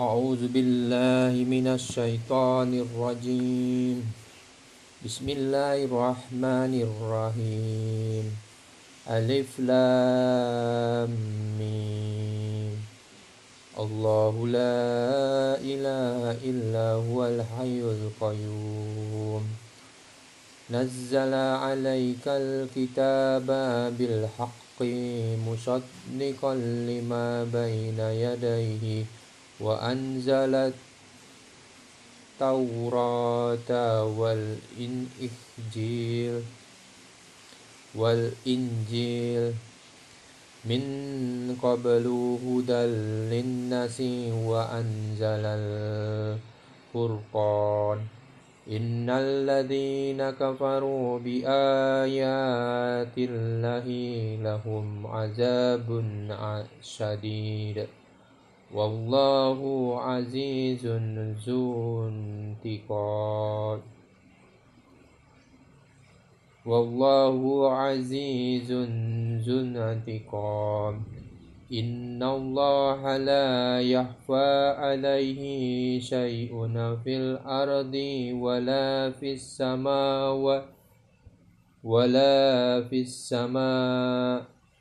أعوذ بالله من الشيطان الرجيم. بسم الله الرحمن الرحيم. ألف لام ميم. الله لا إله إلا هو الحي القيوم. نزل عليك الكتاب بالحق مصدقا لما بين يديه. وأنزل التوراة والإنجيل والإنجيل من قبل هدى للناس وأنزل الفرقان إن الذين كفروا بآيات الله لهم عذاب شديد والله عزيز ذو انتقام. والله عزيز ذو انتقام. إن الله لا يخفى عليه شيء في الأرض ولا في السماء ولا في السماء.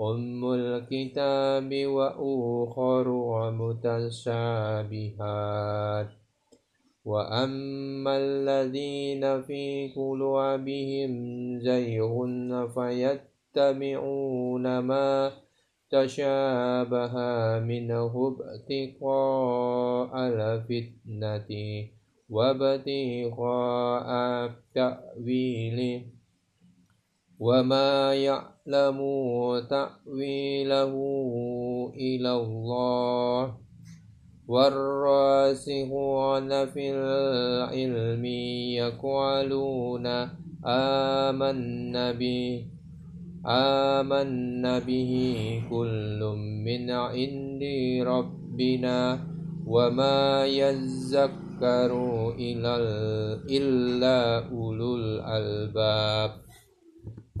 أم الكتاب وأخر متشابهات. وأما الذين في قلوبهم زيغ فيتبعون ما تشابه منه ابتغاء الفتنة وابتغاء تأويله وما يعلم تأويله إلى الله والراسخون في العلم يقولون آمنا به آمنا به كل من عند ربنا وما يذكر إلا أولو الألباب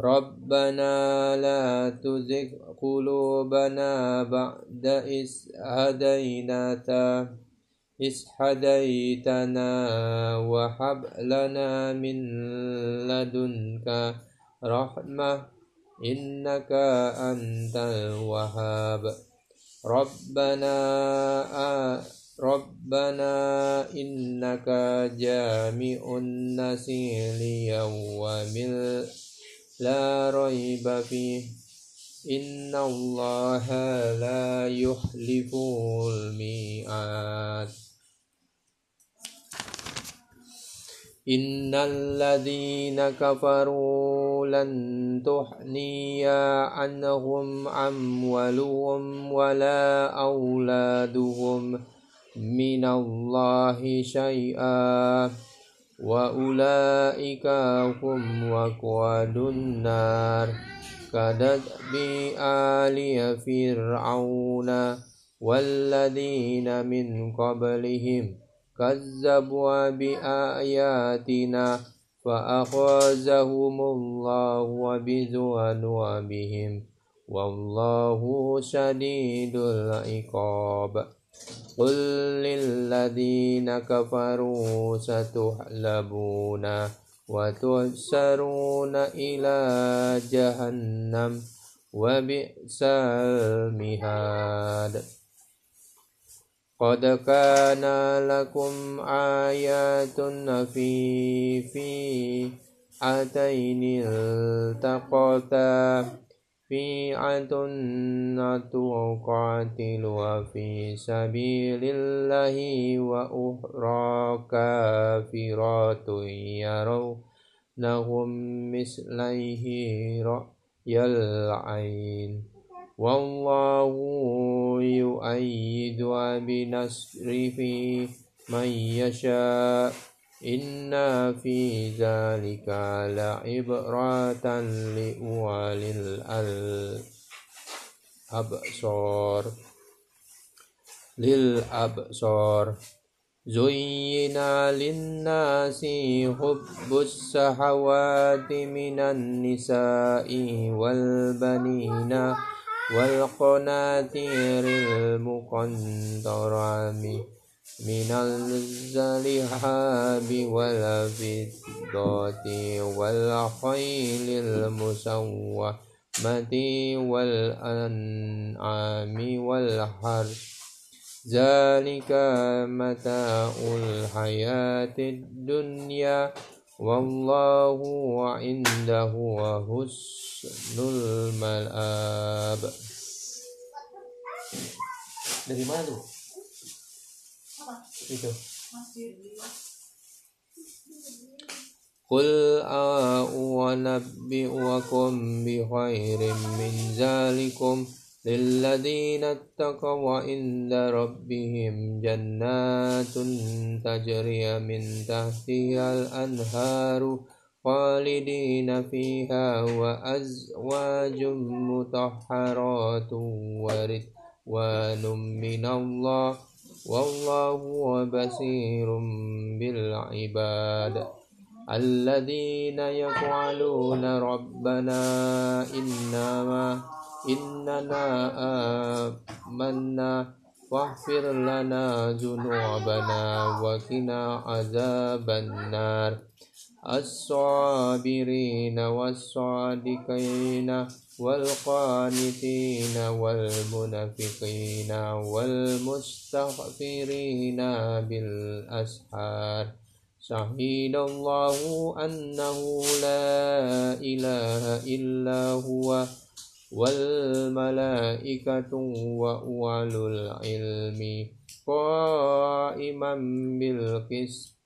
ربنا لا تزغ قلوبنا بعد إذ هدينانا إذ هديتنا وهب لنا من لدنك رحمة إنك أنت الوهاب. ربنا ربنا إنك جامع الناس ليوم لا ريب فيه. إن الله لا يخلف الميعاد. إن الذين كفروا لن تحني عنهم أموالهم ولا أولادهم من الله شيئا. وأولئك هم وقود النار كدأب آل فرعون والذين من قبلهم كذبوا بآياتنا فأخذهم الله بذنوبهم والله شديد العقاب قل للذين كفروا ستحلبون وتحشرون إلى جهنم وبئس المهاد قد كان لكم آيات في في أتين التقتا فيعة تقاتل في سبيل الله وأخرى كافرات يرونهم مثليه رأي العين. والله يؤيد بنصره من يشاء. إن في ذلك لعبرة لأولي الأبصار. للأبصار. زين للناس حب الشهوات من النساء والبنين والقناطير المقنطرة. من الذهب والفضة والخيل المسومة والأنعام والحرث ذلك متاع الحياة الدنيا والله عنده حسن المآب Itu. قل أنبئكم بخير من ذلكم للذين اتقوا عند ربهم جنات تجري من تحتها الأنهار خالدين فيها وأزواج مطهرات ورضوان من الله والله بصير بالعباد الذين يقولون ربنا إنما إننا آمنا واغفر لنا ذنوبنا وقنا عذاب النار. الصابرين والصادقين والقانتين والمنافقين والمستغفرين بالأسحار. شهد الله أنه لا إله إلا هو والملائكة وأولو العلم قائما بالقسط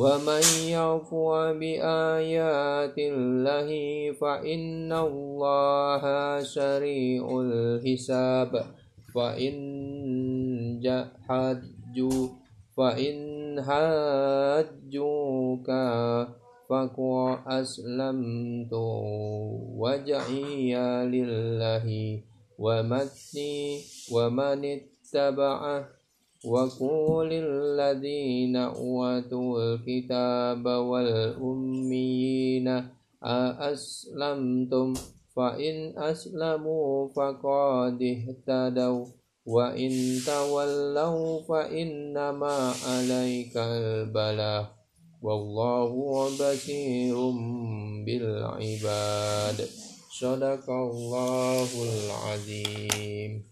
ومن يعفو بآيات الله فإن الله سريع الحساب. فإن حجوا فإن حجوك فقل أسلمت وجهي لله ومتي ومن اتبعه وقول الذين أوتوا الكتاب والأميين أأسلمتم؟ فإن أسلموا فقد اهتدوا وإن تولوا فإنما عليك البلاغ. والله بصير بالعباد. صدق الله العظيم.